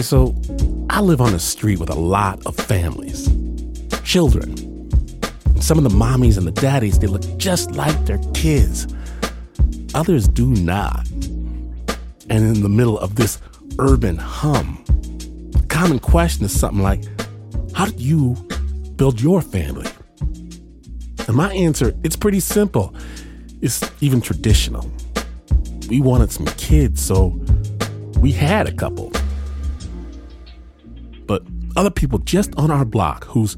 Okay, so I live on a street with a lot of families, children. Some of the mommies and the daddies, they look just like their kids. Others do not. And in the middle of this urban hum, the common question is something like, how did you build your family? And my answer, it's pretty simple. It's even traditional. We wanted some kids, so we had a couple. But other people just on our block whose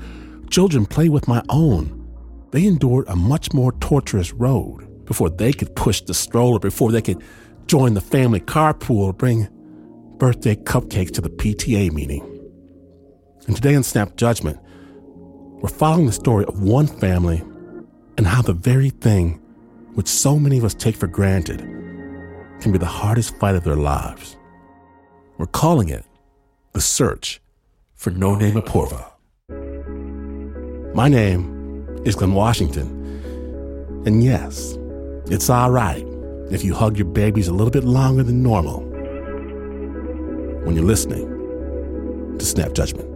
children play with my own, they endured a much more torturous road before they could push the stroller, before they could join the family carpool or bring birthday cupcakes to the PTA meeting. And today on Snap Judgment, we're following the story of one family and how the very thing which so many of us take for granted can be the hardest fight of their lives. We're calling it the search for No Name Aporva. My name is Glynn Washington, and yes, it's all right if you hug your babies a little bit longer than normal when you're listening to Snap Judgment.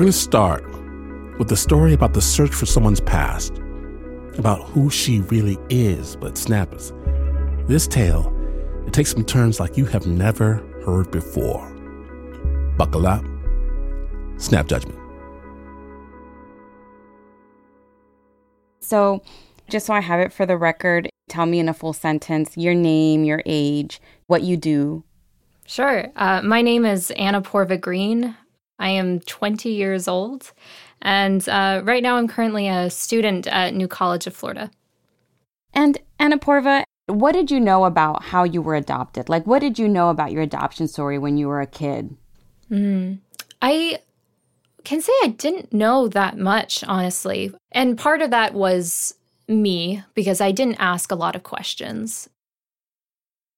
We're going to start with the story about the search for someone's past, about who she really is, but snappers. This tale, it takes some turns like you have never heard before. Buckle up. Snap judgment. So, just so I have it for the record, tell me in a full sentence your name, your age, what you do. Sure. Uh, my name is Annaporva Green. I am 20 years old, and uh, right now I'm currently a student at New College of Florida. And Annaporva, what did you know about how you were adopted? Like, what did you know about your adoption story when you were a kid? Mm. I can say I didn't know that much, honestly. And part of that was me because I didn't ask a lot of questions.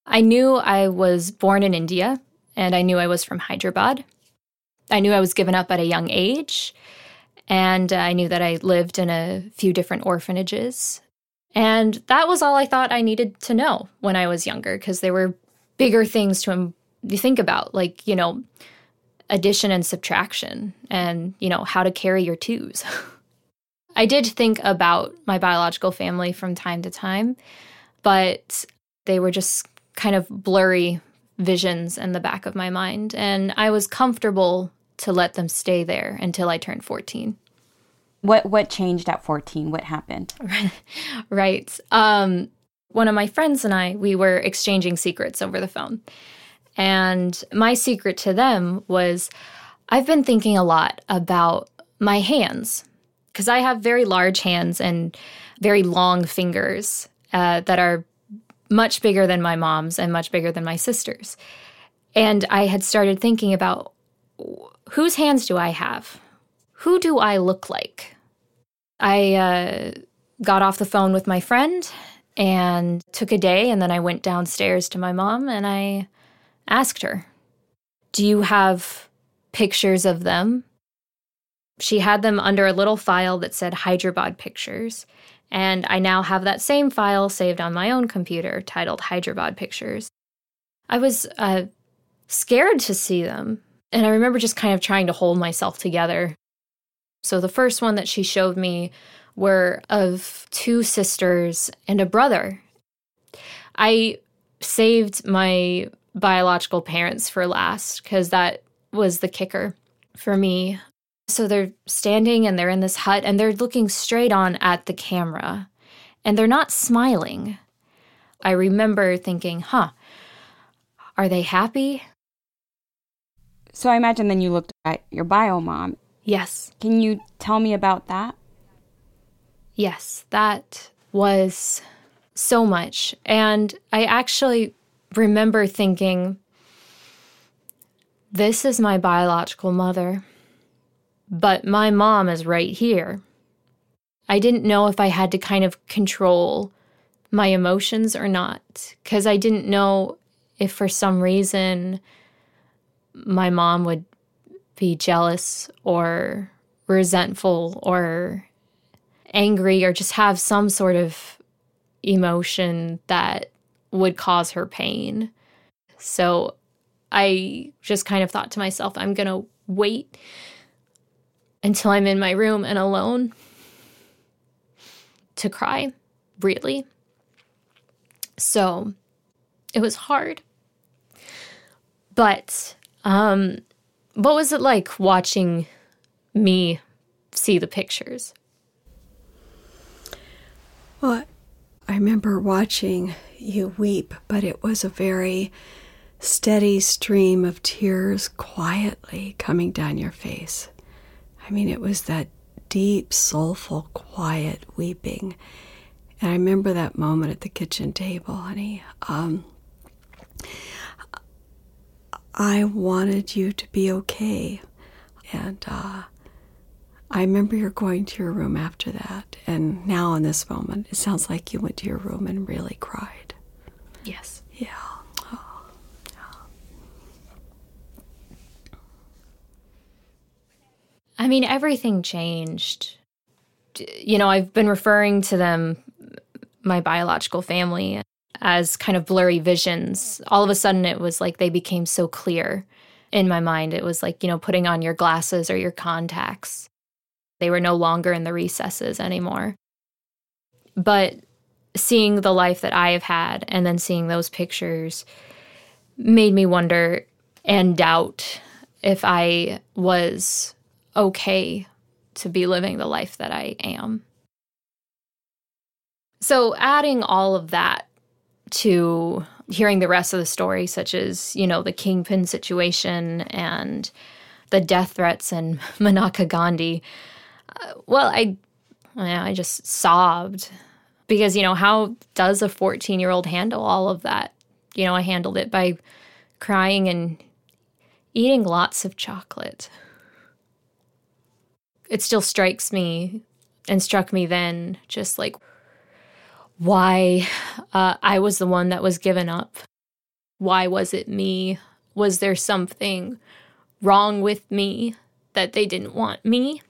I knew I was born in India and I knew I was from Hyderabad. I knew I was given up at a young age, and uh, I knew that I lived in a few different orphanages. And that was all I thought I needed to know when I was younger, because there were bigger things to think about, like, you know, addition and subtraction, and, you know, how to carry your twos. I did think about my biological family from time to time, but they were just kind of blurry visions in the back of my mind. And I was comfortable to let them stay there until I turned 14. What what changed at 14? What happened? right. Um, one of my friends and I, we were exchanging secrets over the phone. And my secret to them was I've been thinking a lot about my hands because I have very large hands and very long fingers uh, that are much bigger than my mom's and much bigger than my sister's. And I had started thinking about whose hands do I have? Who do I look like? I uh, got off the phone with my friend and took a day, and then I went downstairs to my mom and I asked her, Do you have pictures of them? She had them under a little file that said Hyderabad Pictures. And I now have that same file saved on my own computer titled Hyderabad Pictures. I was uh, scared to see them. And I remember just kind of trying to hold myself together. So the first one that she showed me were of two sisters and a brother. I saved my biological parents for last because that was the kicker for me. So they're standing and they're in this hut and they're looking straight on at the camera and they're not smiling. I remember thinking, huh, are they happy? So I imagine then you looked at your bio mom. Yes. Can you tell me about that? Yes, that was so much. And I actually remember thinking, this is my biological mother but my mom is right here. I didn't know if I had to kind of control my emotions or not because I didn't know if for some reason my mom would be jealous or resentful or angry or just have some sort of emotion that would cause her pain. So I just kind of thought to myself, I'm going to wait until I'm in my room and alone to cry, really. So it was hard. But um, what was it like watching me see the pictures? Well, I remember watching you weep, but it was a very steady stream of tears quietly coming down your face. I mean, it was that deep, soulful, quiet weeping. And I remember that moment at the kitchen table, honey. Um, I wanted you to be okay. And uh, I remember you're going to your room after that. And now, in this moment, it sounds like you went to your room and really cried. Yes. Yeah. Oh, I mean, everything changed. You know, I've been referring to them, my biological family, as kind of blurry visions. All of a sudden, it was like they became so clear in my mind. It was like, you know, putting on your glasses or your contacts. They were no longer in the recesses anymore. But seeing the life that I have had and then seeing those pictures made me wonder and doubt if I was okay to be living the life that I am. So, adding all of that to hearing the rest of the story, such as, you know, the kingpin situation and the death threats and Maneka Gandhi, uh, well, I, I just sobbed because, you know, how does a 14 year old handle all of that? You know, I handled it by crying and eating lots of chocolate it still strikes me and struck me then just like why uh, I was the one that was given up. Why was it me? Was there something wrong with me that they didn't want me?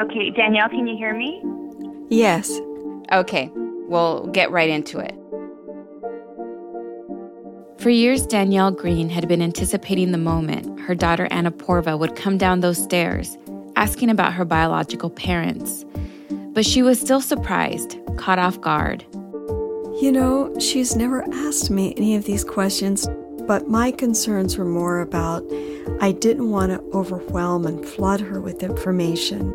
Okay, Danielle, can you hear me? Yes. Okay, we'll get right into it. For years, Danielle Green had been anticipating the moment her daughter Annaporva would come down those stairs, asking about her biological parents. But she was still surprised, caught off guard. You know, she's never asked me any of these questions, but my concerns were more about I didn't want to overwhelm and flood her with information.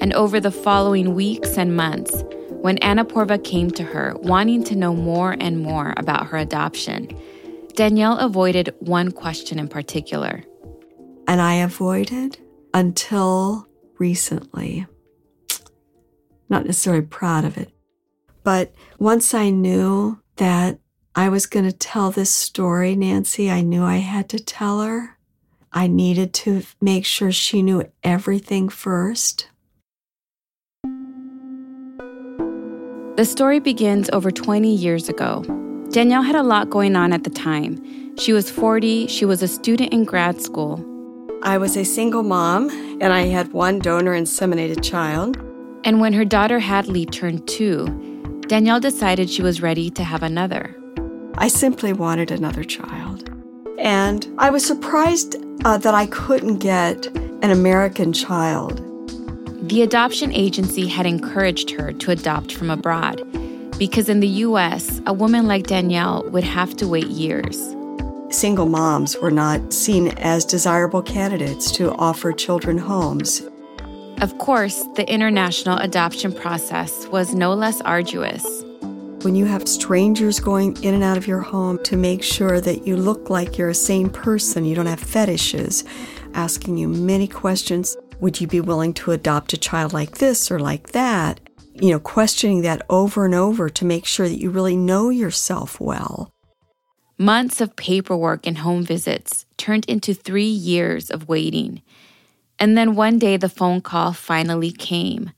And over the following weeks and months, when Annaporva came to her wanting to know more and more about her adoption, Danielle avoided one question in particular. And I avoided until recently. Not necessarily proud of it. But once I knew that I was going to tell this story, Nancy, I knew I had to tell her. I needed to make sure she knew everything first. The story begins over 20 years ago Danielle had a lot going on at the time. She was 40, she was a student in grad school. I was a single mom, and I had one donor inseminated child. And when her daughter Hadley turned two, Danielle decided she was ready to have another. I simply wanted another child. And I was surprised uh, that I couldn't get an American child. The adoption agency had encouraged her to adopt from abroad because in the US, a woman like Danielle would have to wait years. Single moms were not seen as desirable candidates to offer children homes. Of course, the international adoption process was no less arduous. When you have strangers going in and out of your home to make sure that you look like you're a sane person, you don't have fetishes, asking you many questions would you be willing to adopt a child like this or like that? you know, questioning that over and over to make sure that you really know yourself well. Months of paperwork and home visits turned into three years of waiting. And then one day the phone call finally came.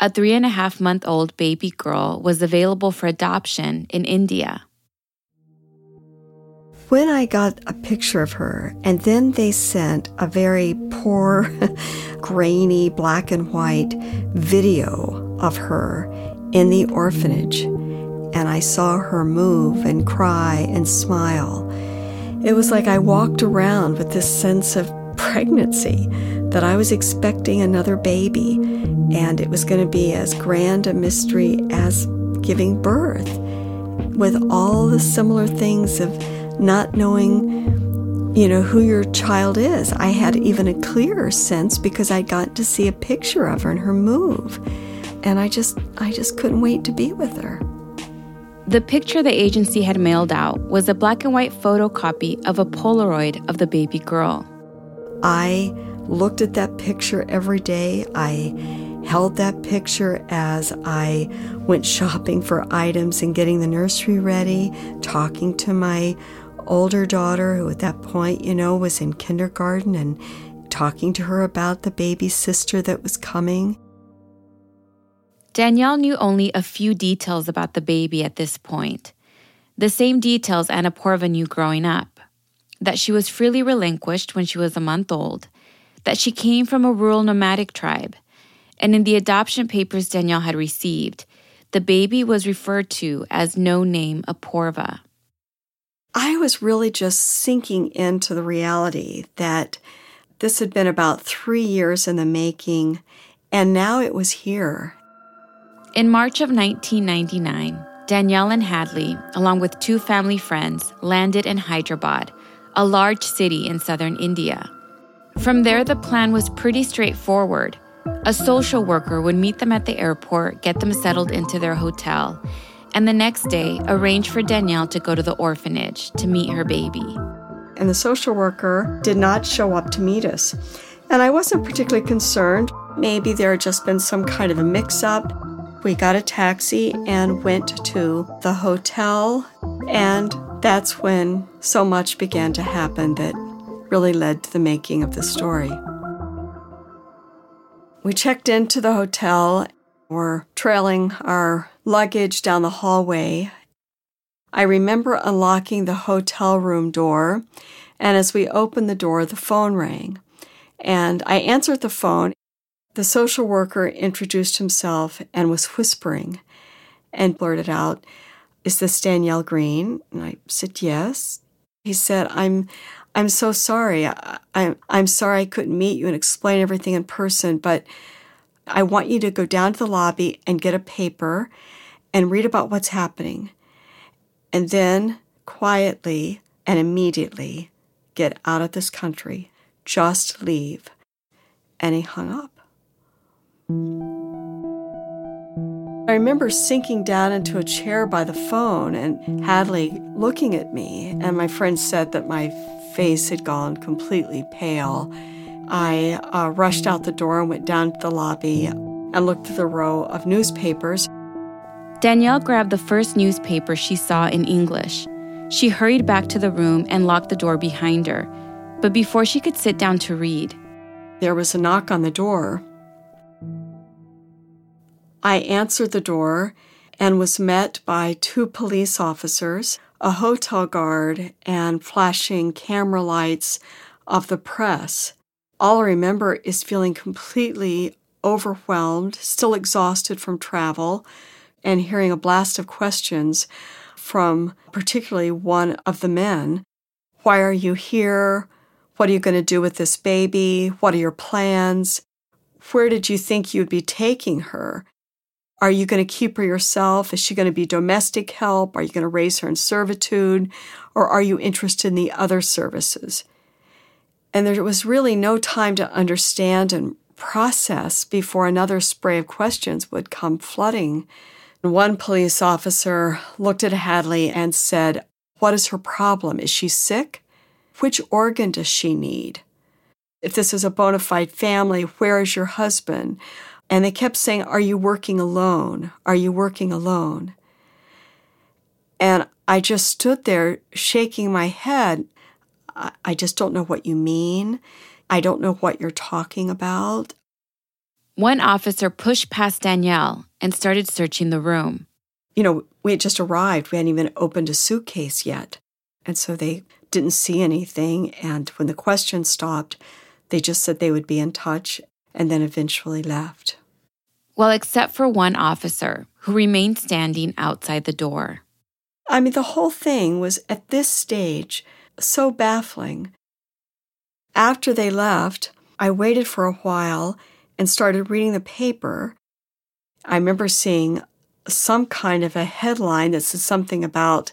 A three and a half month old baby girl was available for adoption in India. When I got a picture of her, and then they sent a very poor, grainy, black and white video of her in the orphanage, and I saw her move and cry and smile. It was like I walked around with this sense of pregnancy that I was expecting another baby, and it was going to be as grand a mystery as giving birth, with all the similar things of not knowing, you know, who your child is. I had even a clearer sense because I got to see a picture of her and her move. And I just I just couldn't wait to be with her. The picture the agency had mailed out was a black and white photocopy of a Polaroid of the baby girl. I looked at that picture every day. I held that picture as I went shopping for items and getting the nursery ready, talking to my older daughter, who at that point, you know, was in kindergarten, and talking to her about the baby sister that was coming. Danielle knew only a few details about the baby at this point. The same details Annaporva knew growing up that she was freely relinquished when she was a month old, that she came from a rural nomadic tribe, and in the adoption papers Danielle had received, the baby was referred to as no name Aporva. I was really just sinking into the reality that this had been about three years in the making, and now it was here. In March of 1999, Danielle and Hadley, along with two family friends, landed in Hyderabad, a large city in southern India. From there, the plan was pretty straightforward. A social worker would meet them at the airport, get them settled into their hotel, and the next day arrange for Danielle to go to the orphanage to meet her baby. And the social worker did not show up to meet us. And I wasn't particularly concerned. Maybe there had just been some kind of a mix up. We got a taxi and went to the hotel, and that's when so much began to happen that really led to the making of the story. We checked into the hotel. We're trailing our luggage down the hallway. I remember unlocking the hotel room door, and as we opened the door, the phone rang. And I answered the phone. The social worker introduced himself and was whispering and blurted out, Is this Danielle Green? And I said, Yes. He said, I'm I'm so sorry. I, I'm I'm sorry I couldn't meet you and explain everything in person, but I want you to go down to the lobby and get a paper and read about what's happening. And then quietly and immediately get out of this country. Just leave. And he hung up. I remember sinking down into a chair by the phone and Hadley looking at me, and my friend said that my face had gone completely pale. I uh, rushed out the door and went down to the lobby and looked at the row of newspapers. Danielle grabbed the first newspaper she saw in English. She hurried back to the room and locked the door behind her. But before she could sit down to read, there was a knock on the door. I answered the door and was met by two police officers, a hotel guard, and flashing camera lights of the press. All I remember is feeling completely overwhelmed, still exhausted from travel, and hearing a blast of questions from particularly one of the men. Why are you here? What are you going to do with this baby? What are your plans? Where did you think you'd be taking her? Are you going to keep her yourself? Is she going to be domestic help? Are you going to raise her in servitude? Or are you interested in the other services? And there was really no time to understand and process before another spray of questions would come flooding. One police officer looked at Hadley and said, What is her problem? Is she sick? Which organ does she need? If this is a bona fide family, where is your husband? And they kept saying, Are you working alone? Are you working alone? And I just stood there shaking my head. I, I just don't know what you mean. I don't know what you're talking about. One officer pushed past Danielle and started searching the room. You know, we had just arrived. We hadn't even opened a suitcase yet. And so they didn't see anything. And when the question stopped, they just said they would be in touch and then eventually left. Well, except for one officer who remained standing outside the door. I mean, the whole thing was at this stage so baffling. After they left, I waited for a while and started reading the paper. I remember seeing some kind of a headline that said something about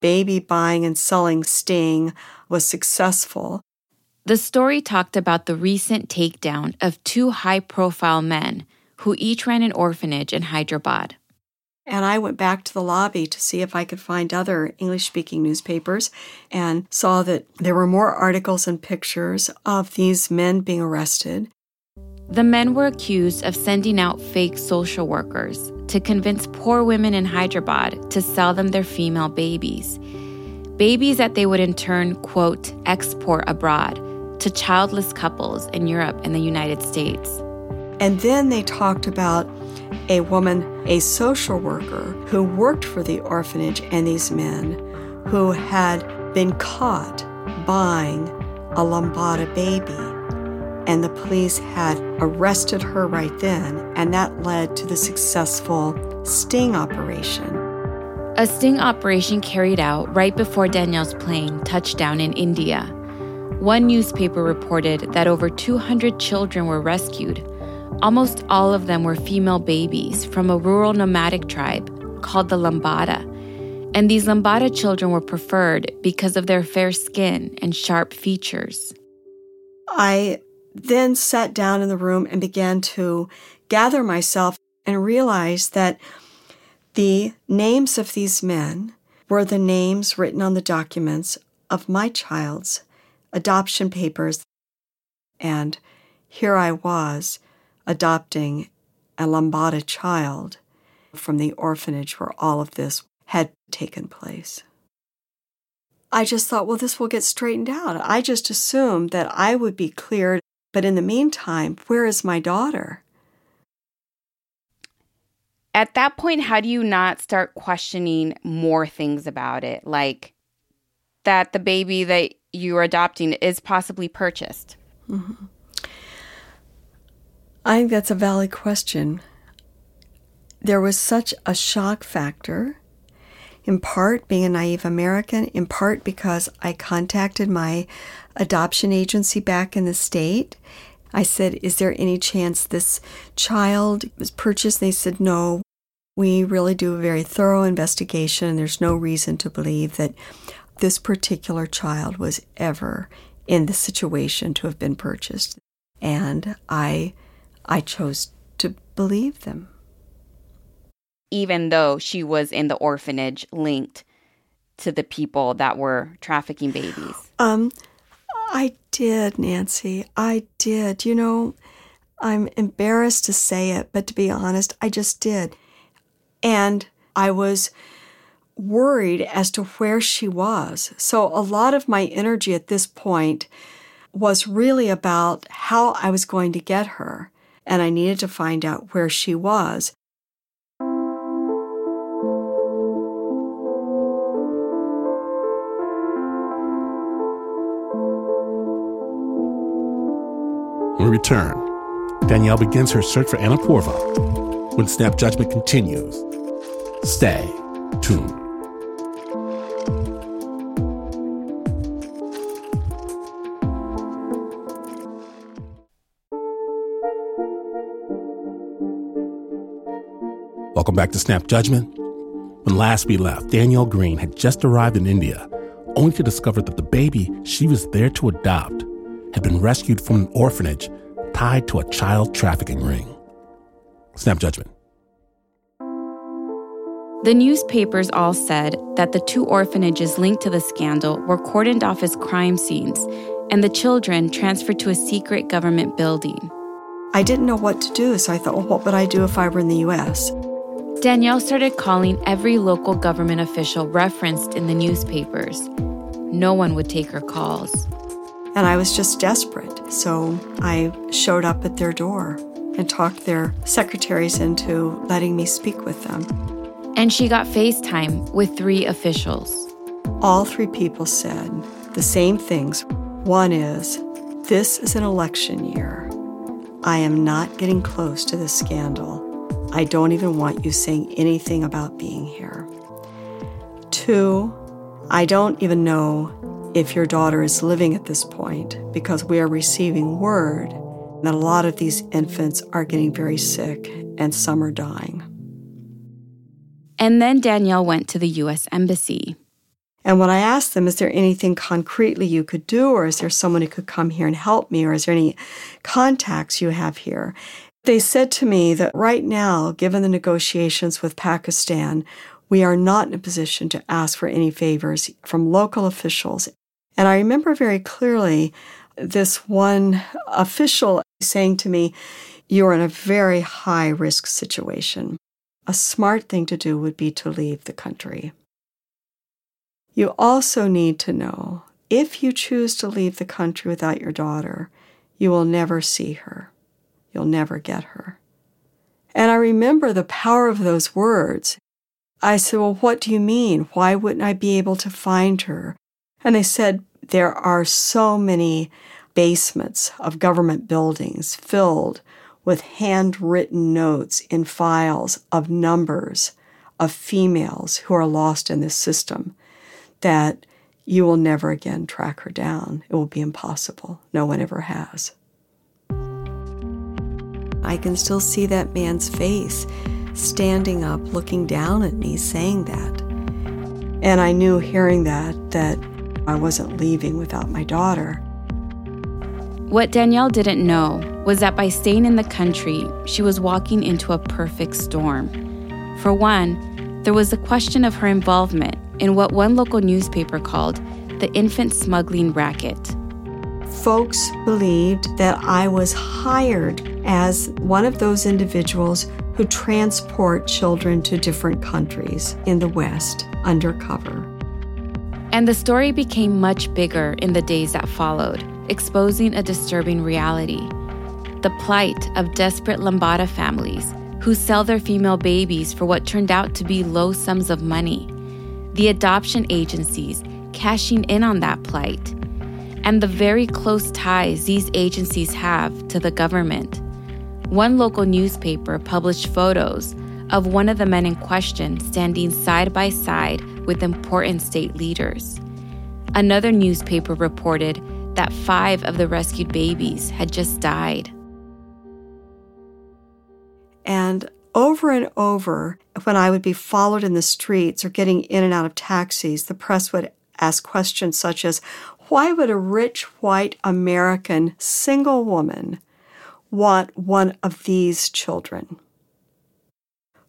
baby buying and selling sting was successful. The story talked about the recent takedown of two high profile men who each ran an orphanage in Hyderabad. And I went back to the lobby to see if I could find other English speaking newspapers and saw that there were more articles and pictures of these men being arrested. The men were accused of sending out fake social workers to convince poor women in Hyderabad to sell them their female babies. Babies that they would in turn, quote, export abroad to childless couples in Europe and the United States. And then they talked about a woman, a social worker, who worked for the orphanage and these men who had been caught buying a Lambada baby. And the police had arrested her right then, and that led to the successful sting operation. A sting operation carried out right before Danielle's plane touched down in India. One newspaper reported that over 200 children were rescued. Almost all of them were female babies from a rural nomadic tribe called the Lambada. And these Lambada children were preferred because of their fair skin and sharp features. I then sat down in the room and began to gather myself and realized that the names of these men were the names written on the documents of my child's adoption papers. And here I was adopting a Lambada child from the orphanage where all of this had taken place. I just thought, well, this will get straightened out. I just assumed that I would be cleared but in the meantime, where is my daughter? At that point, how do you not start questioning more things about it? Like that the baby that you are adopting is possibly purchased? Mm-hmm. I think that's a valid question. There was such a shock factor, in part being a naive American, in part because I contacted my adoption agency back in the state. I said, Is there any chance this child was purchased? They said, No. We really do a very thorough investigation. There's no reason to believe that this particular child was ever in the situation to have been purchased. And I I chose to believe them. Even though she was in the orphanage linked to the people that were trafficking babies. Um I did, Nancy. I did. You know, I'm embarrassed to say it, but to be honest, I just did. And I was worried as to where she was. So a lot of my energy at this point was really about how I was going to get her. And I needed to find out where she was. When we return, Danielle begins her search for Annaporva. When Snap Judgment continues, stay tuned. Welcome back to Snap Judgment. When last we left, Danielle Green had just arrived in India, only to discover that the baby she was there to adopt had been rescued from an orphanage tied to a child trafficking ring. Snap judgment. The newspapers all said that the two orphanages linked to the scandal were cordoned off as crime scenes and the children transferred to a secret government building. I didn't know what to do, so I thought, well, what would I do if I were in the US? Danielle started calling every local government official referenced in the newspapers no one would take her calls. And I was just desperate. So I showed up at their door and talked their secretaries into letting me speak with them. And she got FaceTime with three officials. All three people said the same things. One is, this is an election year. I am not getting close to this scandal. I don't even want you saying anything about being here. Two, I don't even know if your daughter is living at this point because we are receiving word that a lot of these infants are getting very sick and some are dying. And then Danielle went to the U.S. Embassy. And when I asked them, is there anything concretely you could do, or is there someone who could come here and help me, or is there any contacts you have here? They said to me that right now, given the negotiations with Pakistan, we are not in a position to ask for any favors from local officials. And I remember very clearly this one official saying to me, You're in a very high risk situation. A smart thing to do would be to leave the country. You also need to know if you choose to leave the country without your daughter, you will never see her. You'll never get her. And I remember the power of those words. I said, Well, what do you mean? Why wouldn't I be able to find her? And they said, There are so many basements of government buildings filled with handwritten notes in files of numbers of females who are lost in this system that you will never again track her down. It will be impossible. No one ever has. I can still see that man's face standing up, looking down at me, saying that. And I knew hearing that, that I wasn't leaving without my daughter. What Danielle didn't know was that by staying in the country, she was walking into a perfect storm. For one, there was the question of her involvement in what one local newspaper called the infant smuggling racket. Folks believed that I was hired as one of those individuals who transport children to different countries in the West undercover. And the story became much bigger in the days that followed, exposing a disturbing reality the plight of desperate Lambada families who sell their female babies for what turned out to be low sums of money the adoption agencies cashing in on that plight, and the very close ties these agencies have to the government. One local newspaper published photos of one of the men in question standing side by side with important state leaders. Another newspaper reported that five of the rescued babies had just died. And over and over, when I would be followed in the streets or getting in and out of taxis, the press would ask questions such as Why would a rich white American single woman want one of these children?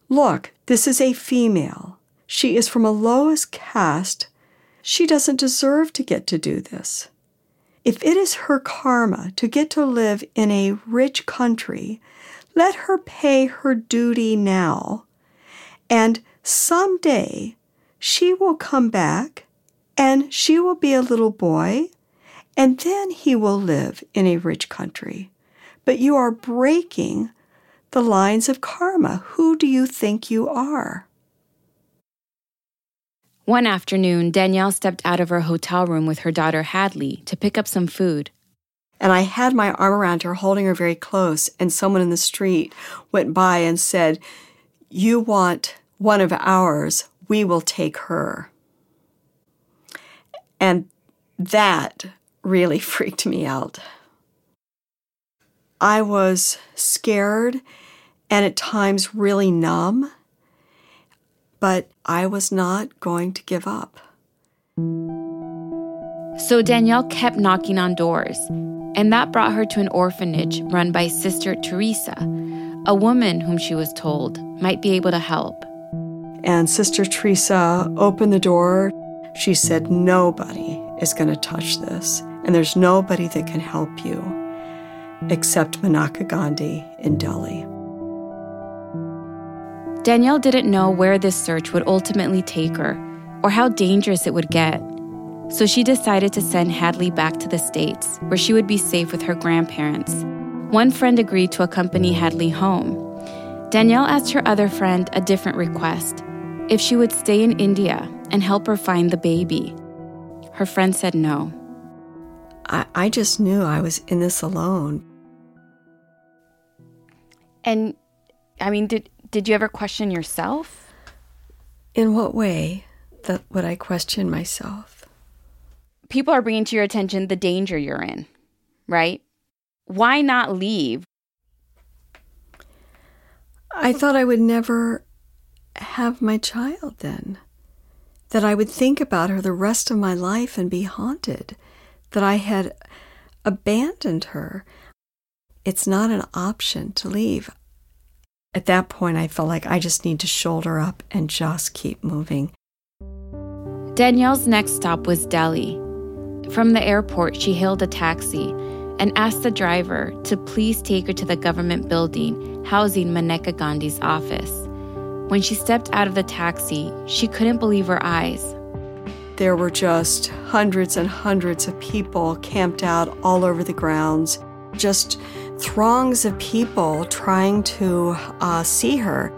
Look, this is a female. She is from a lowest caste. She doesn't deserve to get to do this. If it is her karma to get to live in a rich country, let her pay her duty now, and someday she will come back and she will be a little boy, and then he will live in a rich country. But you are breaking the lines of karma. Who do you think you are? One afternoon, Danielle stepped out of her hotel room with her daughter Hadley to pick up some food. And I had my arm around her, holding her very close, and someone in the street went by and said, You want one of ours, we will take her. And that really freaked me out. I was scared and at times really numb, but I was not going to give up. So Danielle kept knocking on doors and that brought her to an orphanage run by Sister Teresa, a woman whom she was told might be able to help. And Sister Teresa opened the door. She said, Nobody is going to touch this, and there's nobody that can help you except Maneka Gandhi in Delhi. Danielle didn't know where this search would ultimately take her or how dangerous it would get. So she decided to send Hadley back to the States, where she would be safe with her grandparents. One friend agreed to accompany Hadley home. Danielle asked her other friend a different request if she would stay in India and help her find the baby. Her friend said no. I, I just knew I was in this alone. And I mean, did did you ever question yourself? In what way that would I question myself? People are bringing to your attention the danger you're in, right? Why not leave? I thought I would never have my child then. That I would think about her the rest of my life and be haunted. That I had abandoned her. It's not an option to leave. At that point, I felt like I just need to shoulder up and just keep moving. Danielle's next stop was Delhi. From the airport, she hailed a taxi and asked the driver to please take her to the government building housing Maneka Gandhi's office. When she stepped out of the taxi, she couldn't believe her eyes. There were just hundreds and hundreds of people camped out all over the grounds, just throngs of people trying to uh, see her.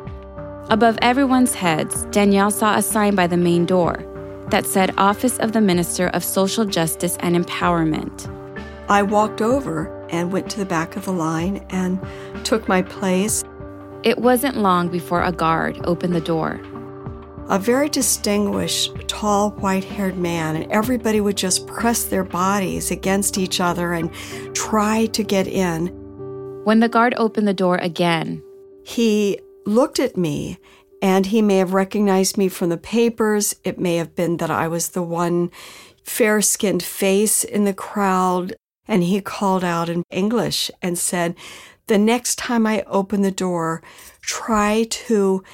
Above everyone's heads, Danielle saw a sign by the main door that said Office of the Minister of Social Justice and Empowerment. I walked over and went to the back of the line and took my place. It wasn't long before a guard opened the door. A very distinguished, tall, white haired man, and everybody would just press their bodies against each other and try to get in. When the guard opened the door again, he looked at me and he may have recognized me from the papers. It may have been that I was the one fair skinned face in the crowd. And he called out in English and said, The next time I open the door, try to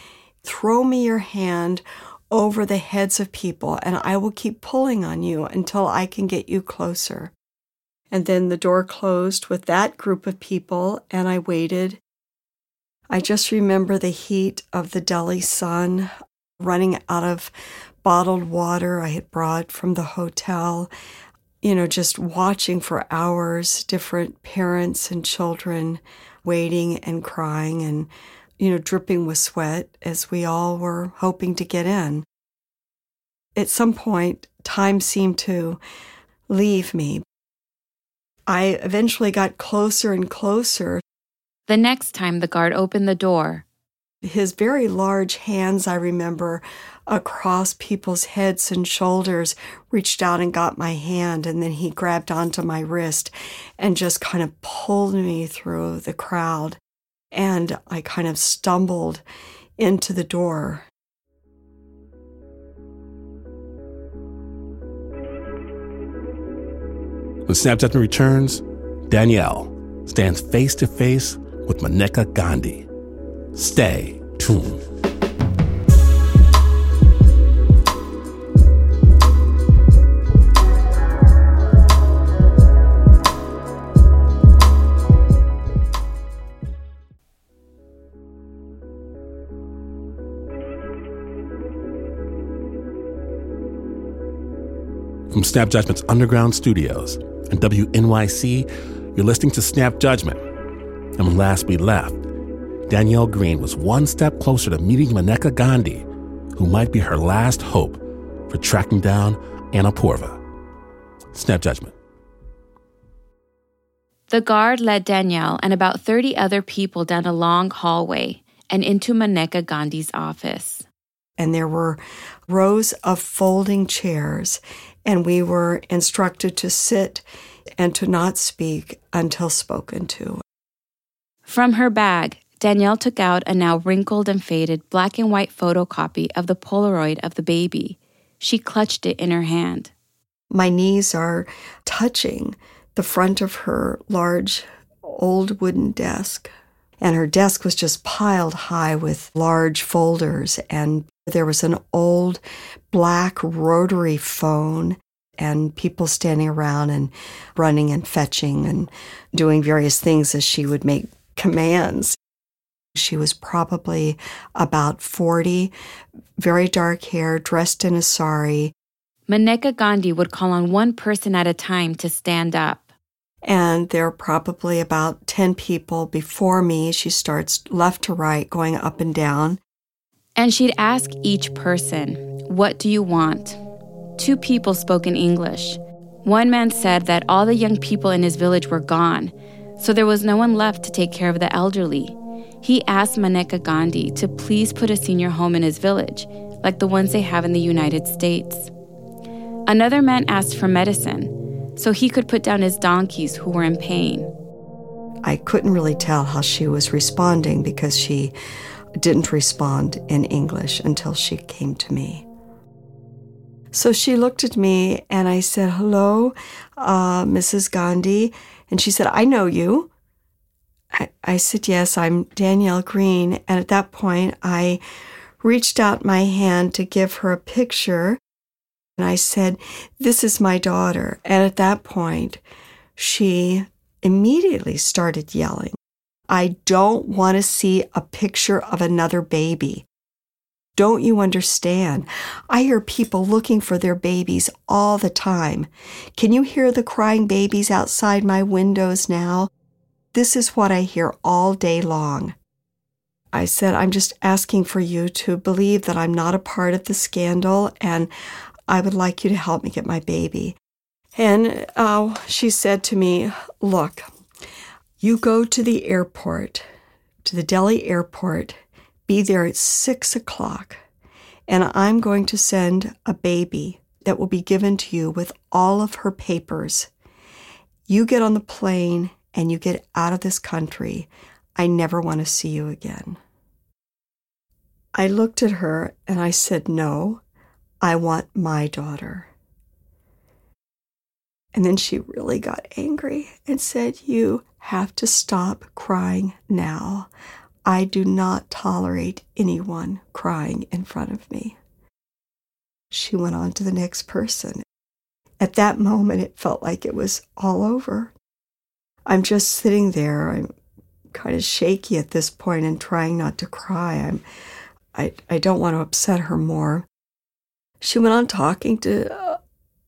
throw me your hand over the heads of people, and I will keep pulling on you until I can get you closer. And then the door closed with that group of people, and I waited. I just remember the heat of the Delhi sun running out of bottled water I had brought from the hotel. You know, just watching for hours, different parents and children waiting and crying and, you know, dripping with sweat as we all were hoping to get in. At some point, time seemed to leave me, I eventually got closer and closer. The next time the guard opened the door, his very large hands, I remember, across people's heads and shoulders, reached out and got my hand, and then he grabbed onto my wrist and just kind of pulled me through the crowd. And I kind of stumbled into the door. When Snap Judgment returns, Danielle stands face to face with Maneka Gandhi. Stay tuned. From Snap Judgment's underground studios and WNYC, you're listening to Snap Judgment. And when last we left, Danielle Green was one step closer to meeting Maneka Gandhi, who might be her last hope for tracking down Annaporva. Snap Judgment. The guard led Danielle and about 30 other people down a long hallway and into Maneka Gandhi's office. And there were rows of folding chairs and we were instructed to sit and to not speak until spoken to. From her bag, Danielle took out a now wrinkled and faded black and white photocopy of the Polaroid of the baby. She clutched it in her hand. My knees are touching the front of her large old wooden desk. And her desk was just piled high with large folders and there was an old black rotary phone and people standing around and running and fetching and doing various things as she would make commands. She was probably about 40, very dark hair, dressed in a sari. Maneka Gandhi would call on one person at a time to stand up. And there are probably about 10 people before me. She starts left to right, going up and down. And she'd ask each person, What do you want? Two people spoke in English. One man said that all the young people in his village were gone, so there was no one left to take care of the elderly. He asked Maneka Gandhi to please put a senior home in his village, like the ones they have in the United States. Another man asked for medicine so he could put down his donkeys who were in pain. I couldn't really tell how she was responding because she didn't respond in English until she came to me. So she looked at me and I said, Hello, uh, Mrs. Gandhi. And she said, I know you. I, I said, Yes, I'm Danielle Green. And at that point, I reached out my hand to give her a picture and I said, This is my daughter. And at that point, she immediately started yelling, I don't want to see a picture of another baby. Don't you understand? I hear people looking for their babies all the time. Can you hear the crying babies outside my windows now? This is what I hear all day long. I said, I'm just asking for you to believe that I'm not a part of the scandal and I would like you to help me get my baby. And uh, she said to me, Look, you go to the airport, to the Delhi airport, be there at six o'clock, and I'm going to send a baby that will be given to you with all of her papers. You get on the plane and you get out of this country. I never want to see you again. I looked at her and I said, No, I want my daughter. And then she really got angry and said, You have to stop crying now. I do not tolerate anyone crying in front of me. She went on to the next person. At that moment, it felt like it was all over. I'm just sitting there. I'm kind of shaky at this point and trying not to cry. I'm, I, I don't want to upset her more she went on talking to uh,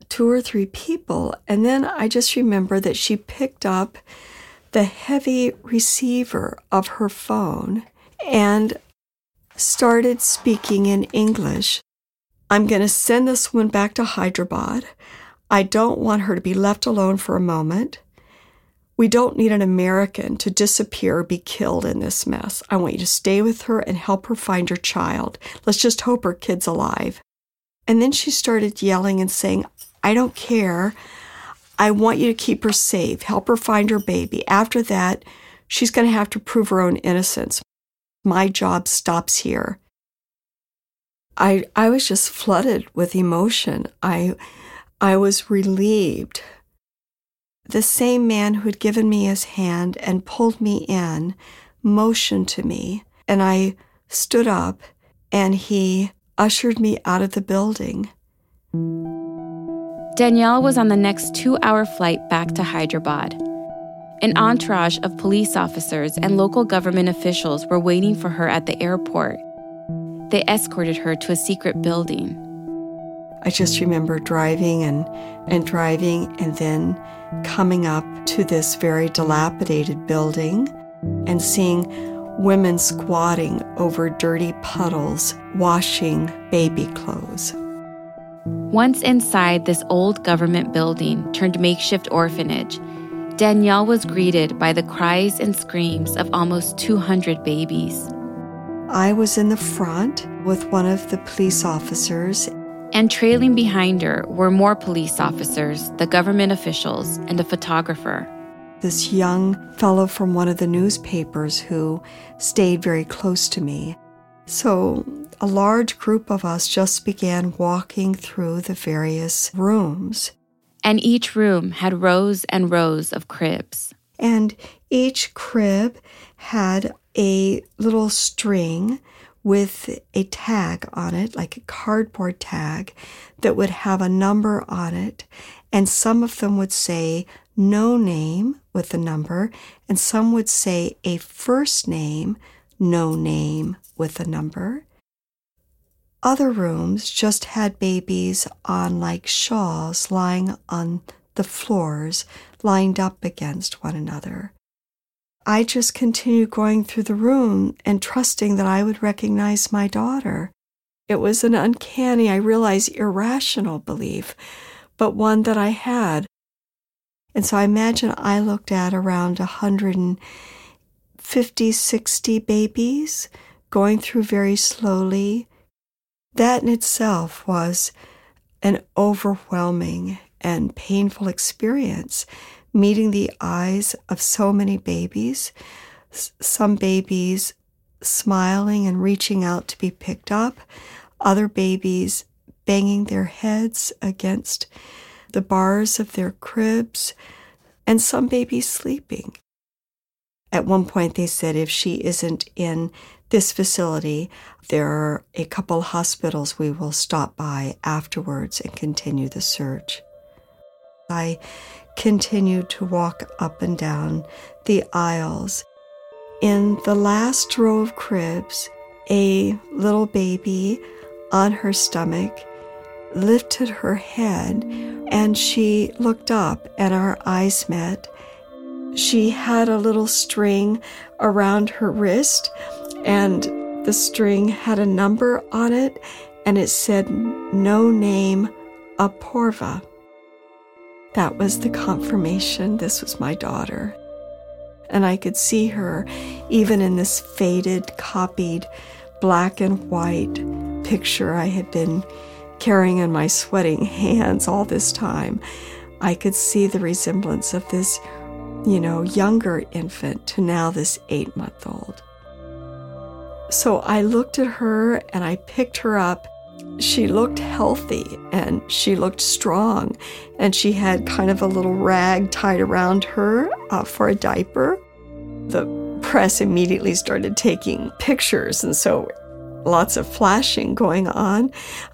two or three people. And then I just remember that she picked up the heavy receiver of her phone and started speaking in English. I'm going to send this one back to Hyderabad. I don't want her to be left alone for a moment. We don't need an American to disappear be killed in this mess. I want you to stay with her and help her find her child. Let's just hope her kid's alive. And then she started yelling and saying, I don't care. I want you to keep her safe, help her find her baby. After that, she's going to have to prove her own innocence. My job stops here. I, I was just flooded with emotion. I, I was relieved. The same man who had given me his hand and pulled me in motioned to me, and I stood up, and he ushered me out of the building. Danielle was on the next two hour flight back to Hyderabad. An entourage of police officers and local government officials were waiting for her at the airport. They escorted her to a secret building. I just remember driving and, and driving and then coming up to this very dilapidated building and seeing women squatting over dirty puddles, washing baby clothes. Once inside this old government building turned makeshift orphanage, Danielle was greeted by the cries and screams of almost 200 babies. I was in the front with one of the police officers. And trailing behind her were more police officers, the government officials, and a photographer this young fellow from one of the newspapers who stayed very close to me. So a large group of us just began walking through the various rooms. And each room had rows and rows of cribs. And each crib had a little string with a tag on it, like a cardboard tag, that would have a number on it. And some of them would say no name with a number, and some would say a first name, no name with a number. Other rooms just had babies on like shawls lying on the floors, lined up against one another. I just continued going through the room and trusting that I would recognize my daughter. It was an uncanny, I realize, irrational belief, but one that I had. And so I imagine I looked at around 150, 60 babies going through very slowly. That in itself was an overwhelming and painful experience meeting the eyes of so many babies, some babies smiling and reaching out to be picked up, other babies banging their heads against the bars of their cribs, and some babies sleeping. At one point, they said if she isn't in this facility, there are a couple hospitals we will stop by afterwards and continue the search. I continued to walk up and down the aisles. In the last row of cribs, a little baby on her stomach lifted her head and she looked up and our eyes met. She had a little string around her wrist and the string had a number on it and it said no name Aporva. That was the confirmation this was my daughter. And I could see her even in this faded, copied black and white picture I had been carrying in my sweating hands all this time. I could see the resemblance of this, you know, younger infant to now this eight month old. So I looked at her and I picked her up she looked healthy and she looked strong, and she had kind of a little rag tied around her uh, for a diaper. The press immediately started taking pictures, and so lots of flashing going on,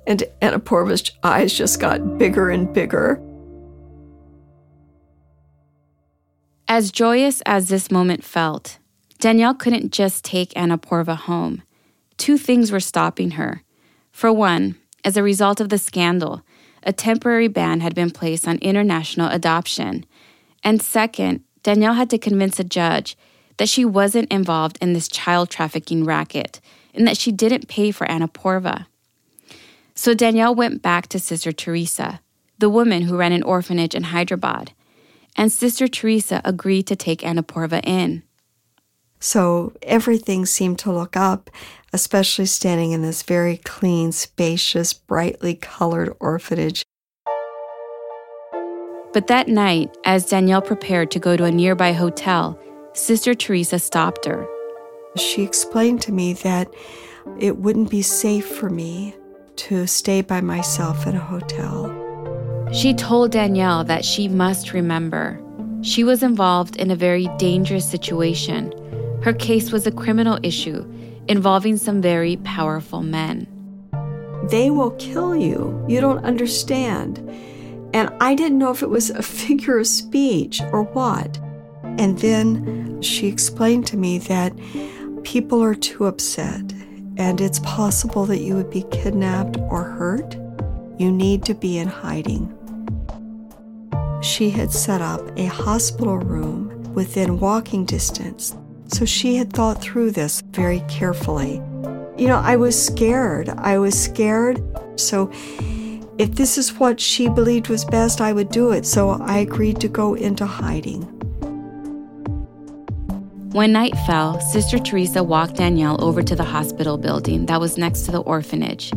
and Aporva's eyes just got bigger and bigger. As joyous as this moment felt, Danielle couldn't just take Aporva home. Two things were stopping her. For one, as a result of the scandal, a temporary ban had been placed on international adoption. And second, Danielle had to convince a judge that she wasn't involved in this child trafficking racket and that she didn't pay for Aporva. So Danielle went back to Sister Teresa, the woman who ran an orphanage in Hyderabad, and Sister Teresa agreed to take Aporva in. So everything seemed to look up, especially standing in this very clean, spacious, brightly colored orphanage. But that night, as Danielle prepared to go to a nearby hotel, Sister Teresa stopped her. She explained to me that it wouldn't be safe for me to stay by myself at a hotel. She told Danielle that she must remember she was involved in a very dangerous situation her case was a criminal issue involving some very powerful men. They will kill you. You don't understand. And I didn't know if it was a figure of speech or what. And then she explained to me that people are too upset and it's possible that you would be kidnapped or hurt. You need to be in hiding. She had set up a hospital room within walking distance so she had thought through this very carefully. You know, I was scared. I was scared. So if this is what she believed was best, I would do it. So I agreed to go into hiding. When night fell, Sister Teresa walked Danielle over to the hospital building that was next to the orphanage.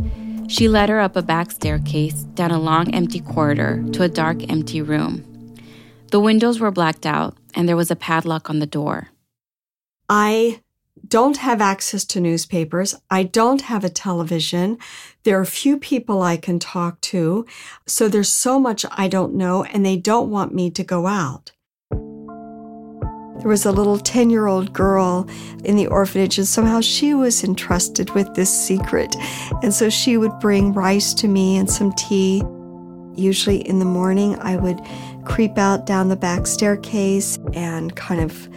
She led her up a back staircase, down a long empty corridor, to a dark empty room. The windows were blacked out, and there was a padlock on the door. I don't have access to newspapers. I don't have a television. There are few people I can talk to. So there's so much I don't know, and they don't want me to go out. There was a little 10 year old girl in the orphanage, and somehow she was entrusted with this secret. And so she would bring rice to me and some tea. Usually in the morning, I would creep out down the back staircase and kind of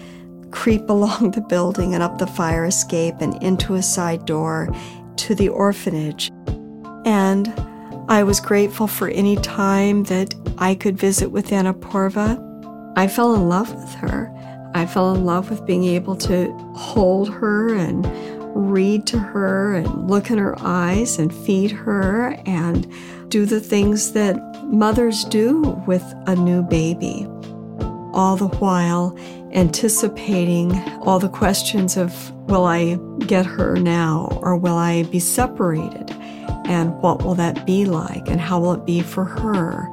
creep along the building and up the fire escape and into a side door to the orphanage. And I was grateful for any time that I could visit with Annaporva. I fell in love with her. I fell in love with being able to hold her and read to her and look in her eyes and feed her and do the things that mothers do with a new baby. All the while anticipating all the questions of will I get her now or will I be separated? And what will that be like? And how will it be for her?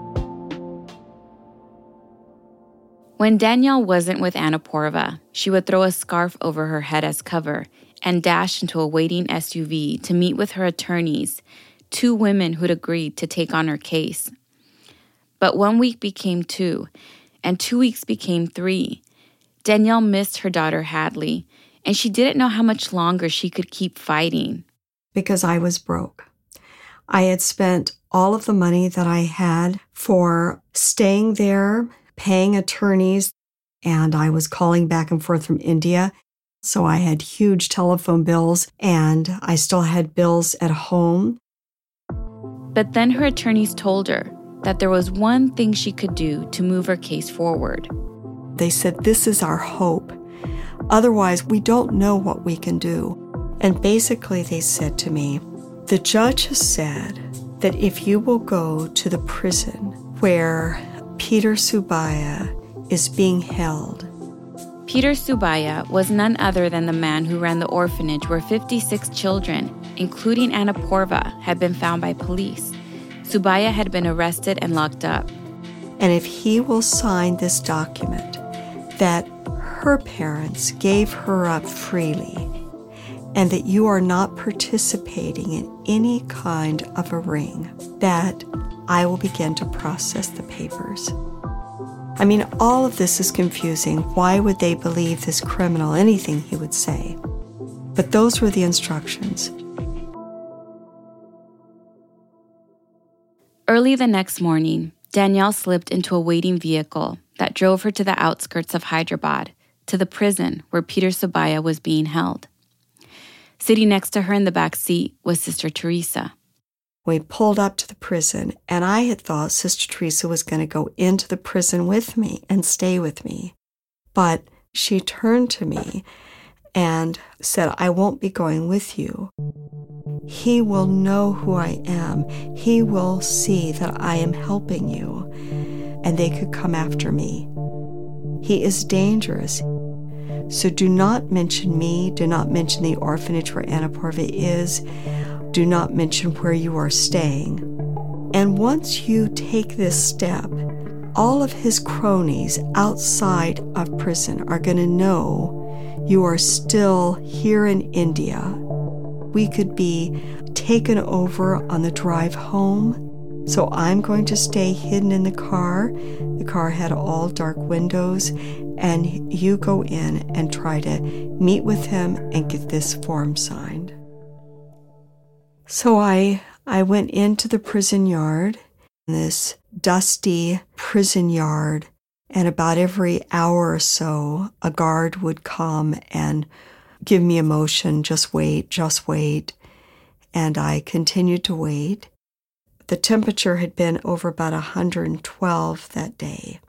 When Danielle wasn't with Annaporva, she would throw a scarf over her head as cover and dash into a waiting SUV to meet with her attorneys, two women who'd agreed to take on her case. But one week became two, and two weeks became three. Danielle missed her daughter Hadley, and she didn't know how much longer she could keep fighting. Because I was broke. I had spent all of the money that I had for staying there, paying attorneys, and I was calling back and forth from India. So I had huge telephone bills and I still had bills at home. But then her attorneys told her that there was one thing she could do to move her case forward. They said, This is our hope. Otherwise, we don't know what we can do. And basically, they said to me, The judge has said that if you will go to the prison where Peter Subbiah is being held, Peter Subbiah was none other than the man who ran the orphanage where 56 children, including Annaporva, had been found by police. Subbiah had been arrested and locked up. And if he will sign this document that her parents gave her up freely and that you are not participating in any kind of a ring, that I will begin to process the papers. I mean, all of this is confusing. Why would they believe this criminal anything he would say? But those were the instructions. Early the next morning, Danielle slipped into a waiting vehicle that drove her to the outskirts of Hyderabad, to the prison where Peter Subbiah was being held. Sitting next to her in the back seat was Sister Teresa. We pulled up to the prison, and I had thought Sister Teresa was going to go into the prison with me and stay with me. But she turned to me and said, I won't be going with you. He will know who I am. He will see that I am helping you, and they could come after me. He is dangerous. So do not mention me. Do not mention the orphanage where Anna is. Do not mention where you are staying. And once you take this step, all of his cronies outside of prison are going to know you are still here in India. We could be taken over on the drive home. So I'm going to stay hidden in the car. The car had all dark windows, and you go in and try to meet with him and get this form signed. So I I went into the prison yard, this dusty prison yard, and about every hour or so a guard would come and give me a motion, just wait, just wait. And I continued to wait. The temperature had been over about 112 that day.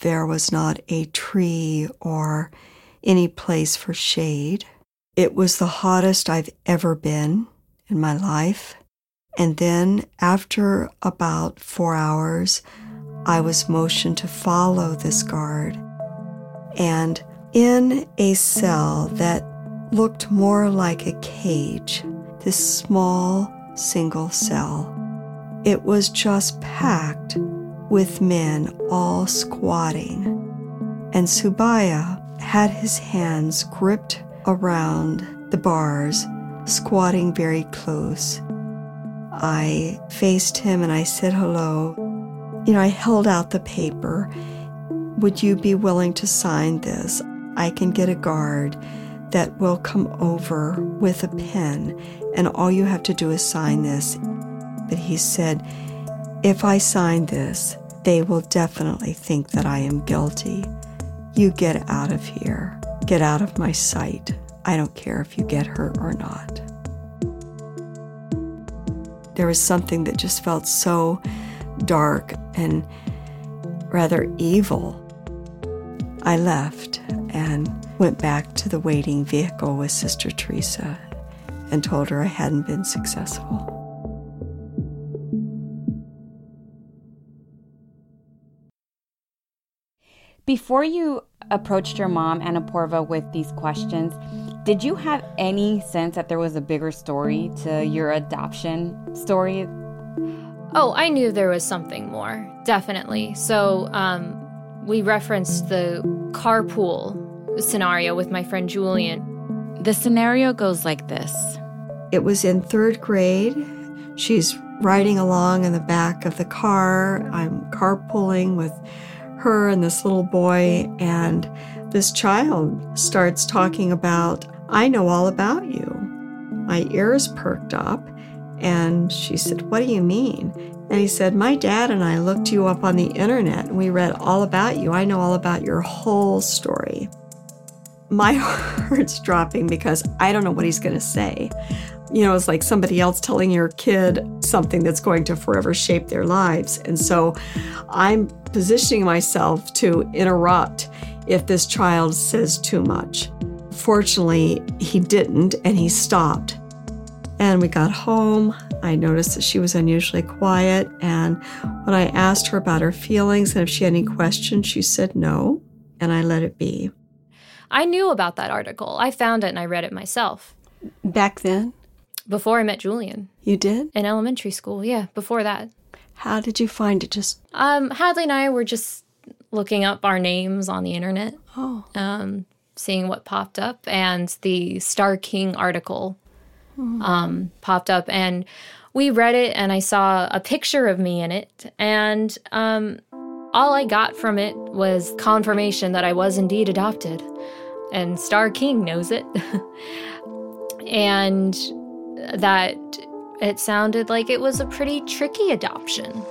There was not a tree or any place for shade. It was the hottest I've ever been in my life. And then, after about four hours, I was motioned to follow this guard. And in a cell that looked more like a cage, this small single cell, it was just packed with men all squatting. And Subbiah had his hands gripped around the bars squatting very close. I faced him and I said hello. You know, I held out the paper. Would you be willing to sign this? I can get a guard that will come over with a pen, and all you have to do is sign this. But he said, if I sign this, they will definitely think that I am guilty. You get out of here. Get out of my sight. I don't care if you get hurt or not. there was something that just felt so dark and rather evil. I left and went back to the waiting vehicle with Sister Teresa and told her I hadn't been successful. Before you approached your mom, Annaporva, with these questions, did you have any sense that there was a bigger story to your adoption story? Oh, I knew there was something more, definitely. So, um, we referenced the carpool scenario with my friend Julian. The scenario goes like this It was in third grade. She's riding along in the back of the car. I'm carpooling with her and this little boy, and this child starts talking about, I know all about you. My ears perked up, and she said, What do you mean? And he said, My dad and I looked you up on the internet and we read all about you. I know all about your whole story. My heart's dropping because I don't know what he's going to say. You know, it's like somebody else telling your kid something that's going to forever shape their lives. And so I'm positioning myself to interrupt if this child says too much. Fortunately, he didn't and he stopped. And we got home. I noticed that she was unusually quiet. And when I asked her about her feelings and if she had any questions, she said no. And I let it be. I knew about that article. I found it and I read it myself. Back then? Before I met Julian. You did? In elementary school, yeah, before that. How did you find it? Just um, Hadley and I were just looking up our names on the internet. Oh. Um, seeing what popped up, and the Star King article mm. um, popped up, and we read it, and I saw a picture of me in it, and um, all I got from it was confirmation that I was indeed adopted, and Star King knows it, and that it sounded like it was a pretty tricky adoption.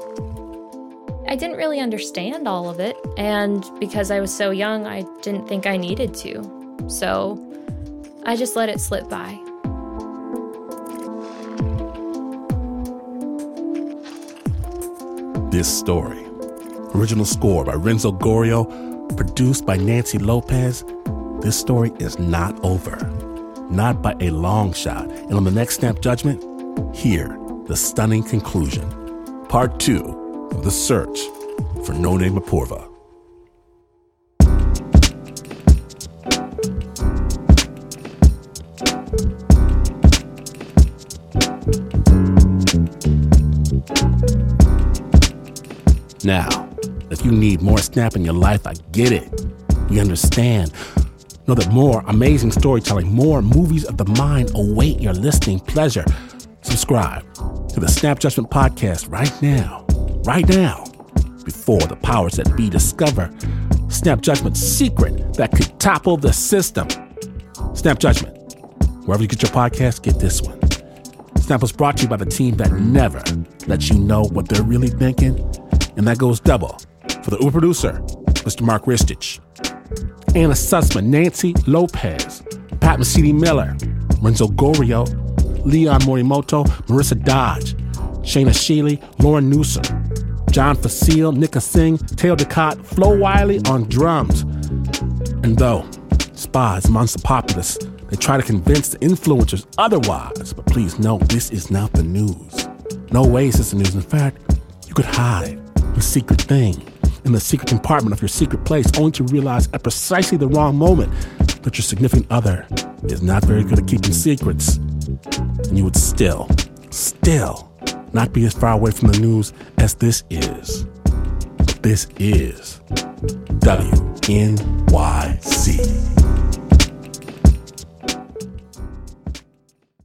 I didn't really understand all of it, and because I was so young, I didn't think I needed to. So I just let it slip by. This story, original score by Renzo Gorrio, produced by Nancy Lopez. This story is not over, not by a long shot. And on the next Snap Judgment, here, the stunning conclusion. Part two of the search for No Name Aporva. Now, if you need more snap in your life, I get it. You understand. Know that more amazing storytelling, more movies of the mind await your listening pleasure. Subscribe to the Snap Judgment Podcast right now, right now, before the powers that be discover Snap Judgment's secret that could topple the system. Snap Judgment. Wherever you get your podcast, get this one. Snap was brought to you by the team that never lets you know what they're really thinking, and that goes double for the Uber producer, Mr. Mark Ristich, Anna Sussman, Nancy Lopez, Pat Mesiti-Miller, Renzo Gorrio, Leon Morimoto, Marissa Dodge, Shayna Sheely, Lauren Newsom, John Facile, Nika Singh, Taylor Ducott, Flo Wiley on drums. And though spies amongst the populace, they try to convince the influencers otherwise. But please note, this is not the news. No way is this the news. In fact, you could hide a secret thing in the secret compartment of your secret place only to realize at precisely the wrong moment that your significant other is not very good at keeping secrets and you would still, still not be as far away from the news as this is. This is WNYC.